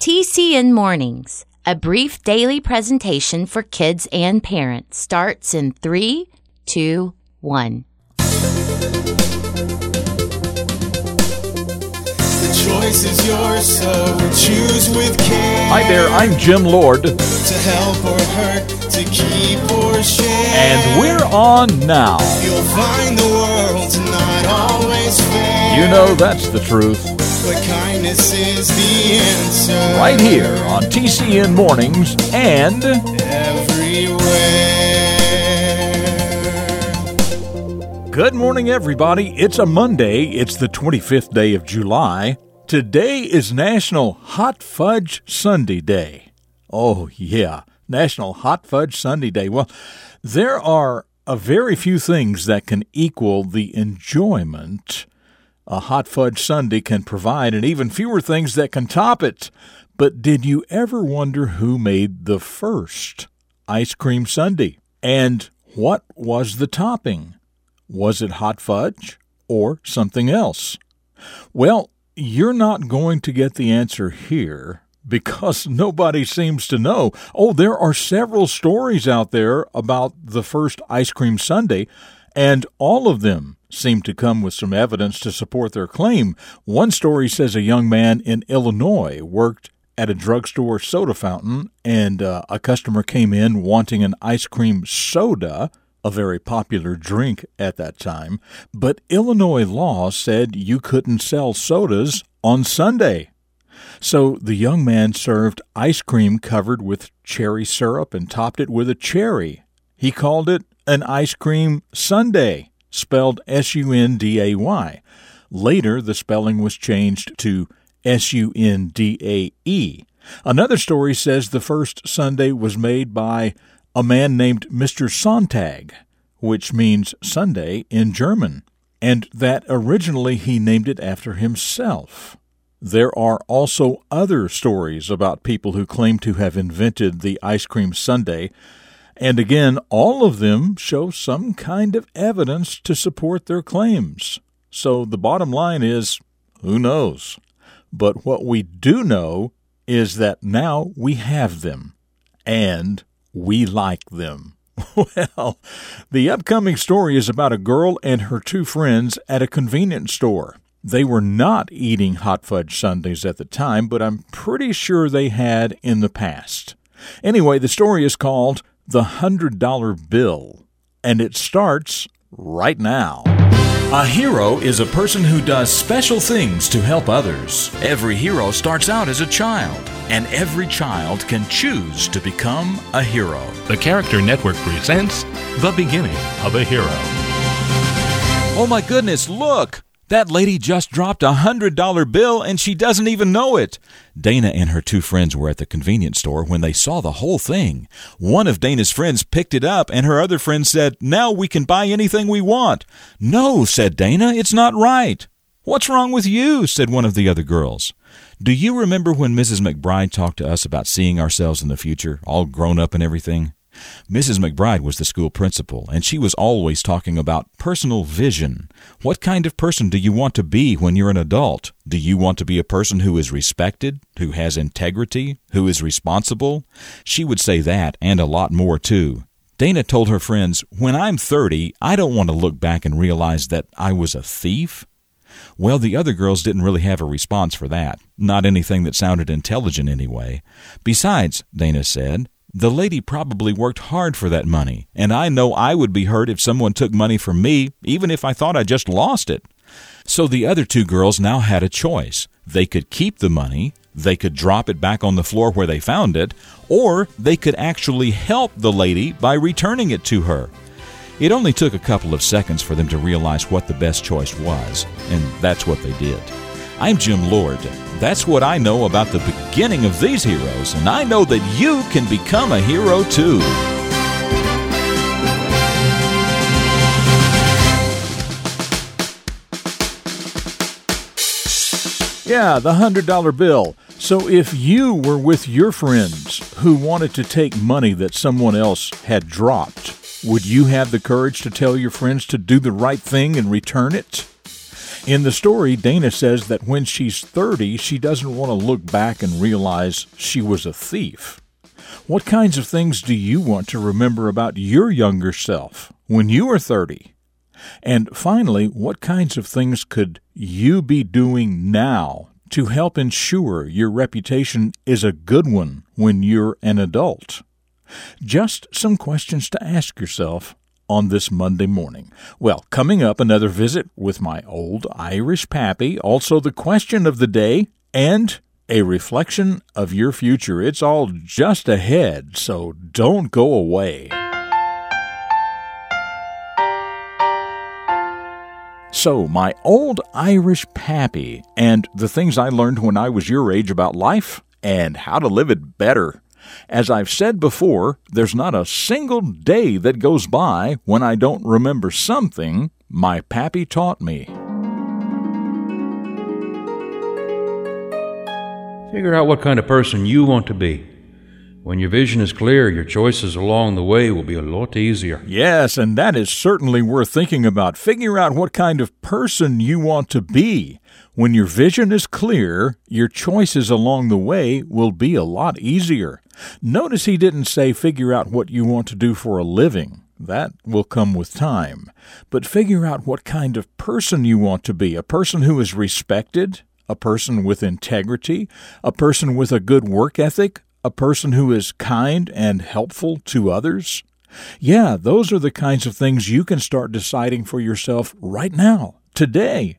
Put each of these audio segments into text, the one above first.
TCN Mornings, a brief daily presentation for kids and parents, starts in three, two, one. The choice is yours, so choose with care. Hi there, I'm Jim Lord, To help or hurt, to keep or share. And we're on now. You'll find the world's not always fair. You know that's the truth. But kindness is the answer. Right here on TCN Mornings and Everywhere. Good morning, everybody. It's a Monday. It's the 25th day of July. Today is National Hot Fudge Sundae Day. Oh, yeah, National Hot Fudge Sundae Day. Well, there are a very few things that can equal the enjoyment a hot fudge sundae can provide, and even fewer things that can top it. But did you ever wonder who made the first ice cream sundae? And what was the topping? Was it hot fudge or something else? Well, you're not going to get the answer here because nobody seems to know. Oh, there are several stories out there about the first ice cream sundae, and all of them seem to come with some evidence to support their claim. One story says a young man in Illinois worked at a drugstore soda fountain, and uh, a customer came in wanting an ice cream soda, a very popular drink at that time. But Illinois law said you couldn't sell sodas on Sunday. So the young man served ice cream covered with cherry syrup and topped it with a cherry. He called it an ice cream sundae, spelled S U N D A Y. Later, the spelling was changed to S U N D A E. Another story says the first sundae was made by a man named Mr. Sontag, which means Sunday in German, and that originally he named it after himself. There are also other stories about people who claim to have invented the ice cream sundae, and again, all of them show some kind of evidence to support their claims. So the bottom line is who knows? But what we do know is that now we have them, and we like them. Well, the upcoming story is about a girl and her two friends at a convenience store. They were not eating hot fudge sundaes at the time, but I'm pretty sure they had in the past. Anyway, the story is called The Hundred Dollar Bill, and it starts right now. A hero is a person who does special things to help others. Every hero starts out as a child, and every child can choose to become a hero. The Character Network presents The Beginning of a Hero. Oh my goodness, look! That lady just dropped a hundred dollar bill and she doesn't even know it. Dana and her two friends were at the convenience store when they saw the whole thing. One of Dana's friends picked it up and her other friend said, Now we can buy anything we want. No, said Dana, it's not right. What's wrong with you? said one of the other girls. Do you remember when Mrs. McBride talked to us about seeing ourselves in the future, all grown up and everything? Mrs. McBride was the school principal, and she was always talking about personal vision. What kind of person do you want to be when you're an adult? Do you want to be a person who is respected, who has integrity, who is responsible? She would say that and a lot more too. Dana told her friends, When I'm 30, I don't want to look back and realize that I was a thief. Well, the other girls didn't really have a response for that. Not anything that sounded intelligent, anyway. Besides, Dana said, the lady probably worked hard for that money, and I know I would be hurt if someone took money from me, even if I thought I just lost it. So the other two girls now had a choice. They could keep the money, they could drop it back on the floor where they found it, or they could actually help the lady by returning it to her. It only took a couple of seconds for them to realize what the best choice was, and that's what they did. I'm Jim Lord. That's what I know about the beginning of these heroes, and I know that you can become a hero too. Yeah, the $100 bill. So if you were with your friends who wanted to take money that someone else had dropped, would you have the courage to tell your friends to do the right thing and return it? In the story, Dana says that when she's 30, she doesn't want to look back and realize she was a thief. What kinds of things do you want to remember about your younger self when you are 30? And finally, what kinds of things could you be doing now to help ensure your reputation is a good one when you're an adult? Just some questions to ask yourself on this Monday morning. Well, coming up, another visit with my old Irish pappy, also the question of the day, and a reflection of your future. It's all just ahead, so don't go away. So, my old Irish pappy, and the things I learned when I was your age about life and how to live it better. As I've said before, there's not a single day that goes by when I don't remember something my pappy taught me. Figure out what kind of person you want to be. When your vision is clear, your choices along the way will be a lot easier. Yes, and that is certainly worth thinking about. Figure out what kind of person you want to be. When your vision is clear, your choices along the way will be a lot easier. Notice he didn't say figure out what you want to do for a living. That will come with time. But figure out what kind of person you want to be a person who is respected, a person with integrity, a person with a good work ethic, a person who is kind and helpful to others? Yeah, those are the kinds of things you can start deciding for yourself right now, today.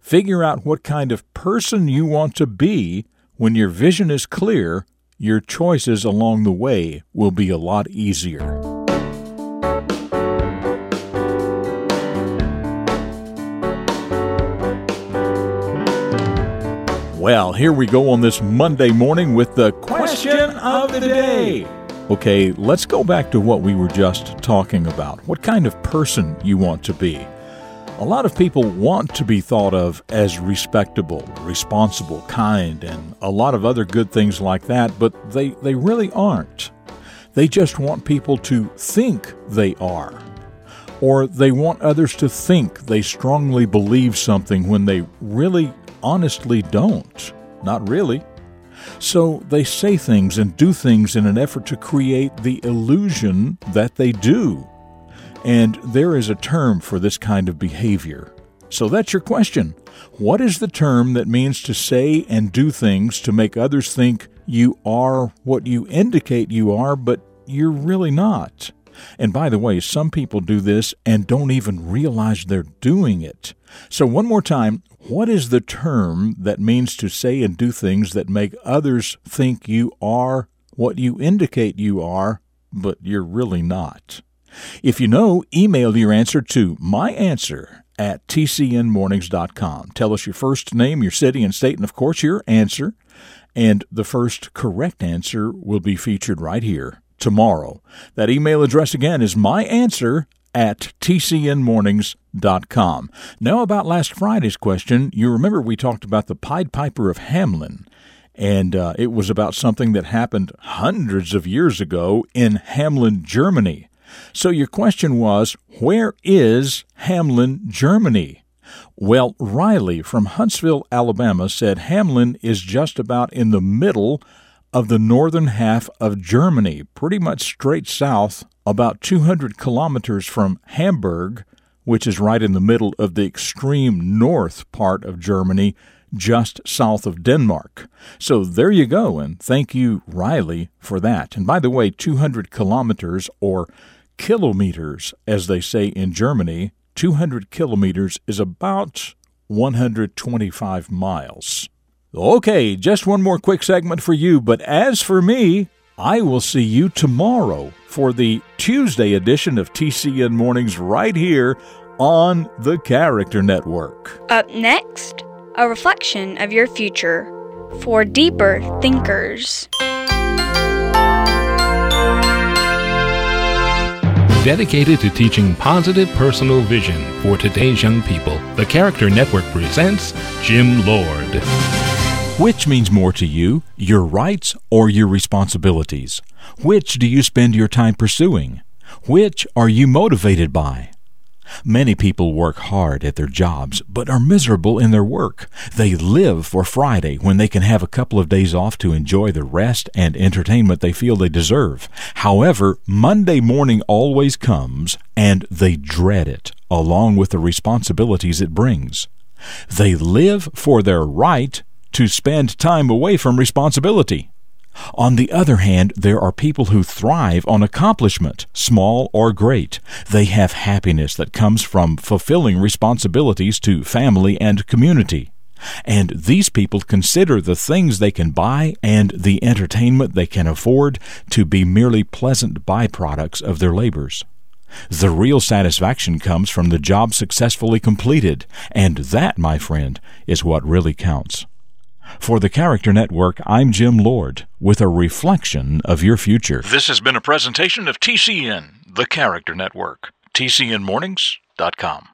Figure out what kind of person you want to be. When your vision is clear, your choices along the way will be a lot easier. Well, here we go on this Monday morning with the question of the day. Okay, let's go back to what we were just talking about. What kind of person you want to be. A lot of people want to be thought of as respectable, responsible, kind, and a lot of other good things like that, but they, they really aren't. They just want people to think they are. Or they want others to think they strongly believe something when they really honestly don't. Not really. So they say things and do things in an effort to create the illusion that they do. And there is a term for this kind of behavior. So that's your question. What is the term that means to say and do things to make others think you are what you indicate you are, but you're really not? And by the way, some people do this and don't even realize they're doing it. So, one more time, what is the term that means to say and do things that make others think you are what you indicate you are, but you're really not? If you know, email your answer to myanswer at tcnmornings.com. Tell us your first name, your city and state, and of course your answer. And the first correct answer will be featured right here tomorrow. That email address again is myanswer at tcnmornings.com. Now, about last Friday's question, you remember we talked about the Pied Piper of Hamelin, and uh, it was about something that happened hundreds of years ago in Hamelin, Germany. So, your question was, where is Hamelin, Germany? Well, Riley from Huntsville, Alabama said Hamelin is just about in the middle of the northern half of Germany, pretty much straight south, about 200 kilometers from Hamburg, which is right in the middle of the extreme north part of Germany, just south of Denmark. So there you go, and thank you, Riley, for that. And by the way, 200 kilometers, or kilometers, as they say in Germany, 200 kilometers is about 125 miles. Okay, just one more quick segment for you, but as for me, I will see you tomorrow for the Tuesday edition of TCN Mornings right here on the Character Network. Up next, a reflection of your future for deeper thinkers. Dedicated to teaching positive personal vision for today's young people, the Character Network presents Jim Lord. Which means more to you, your rights or your responsibilities? Which do you spend your time pursuing? Which are you motivated by? Many people work hard at their jobs, but are miserable in their work. They live for Friday when they can have a couple of days off to enjoy the rest and entertainment they feel they deserve. However, Monday morning always comes, and they dread it, along with the responsibilities it brings. They live for their right to spend time away from responsibility. On the other hand, there are people who thrive on accomplishment, small or great. They have happiness that comes from fulfilling responsibilities to family and community. And these people consider the things they can buy and the entertainment they can afford to be merely pleasant byproducts of their labors. The real satisfaction comes from the job successfully completed, and that, my friend, is what really counts. For the Character Network, I'm Jim Lord with a reflection of your future. This has been a presentation of TCN, the Character Network. TCNMornings.com.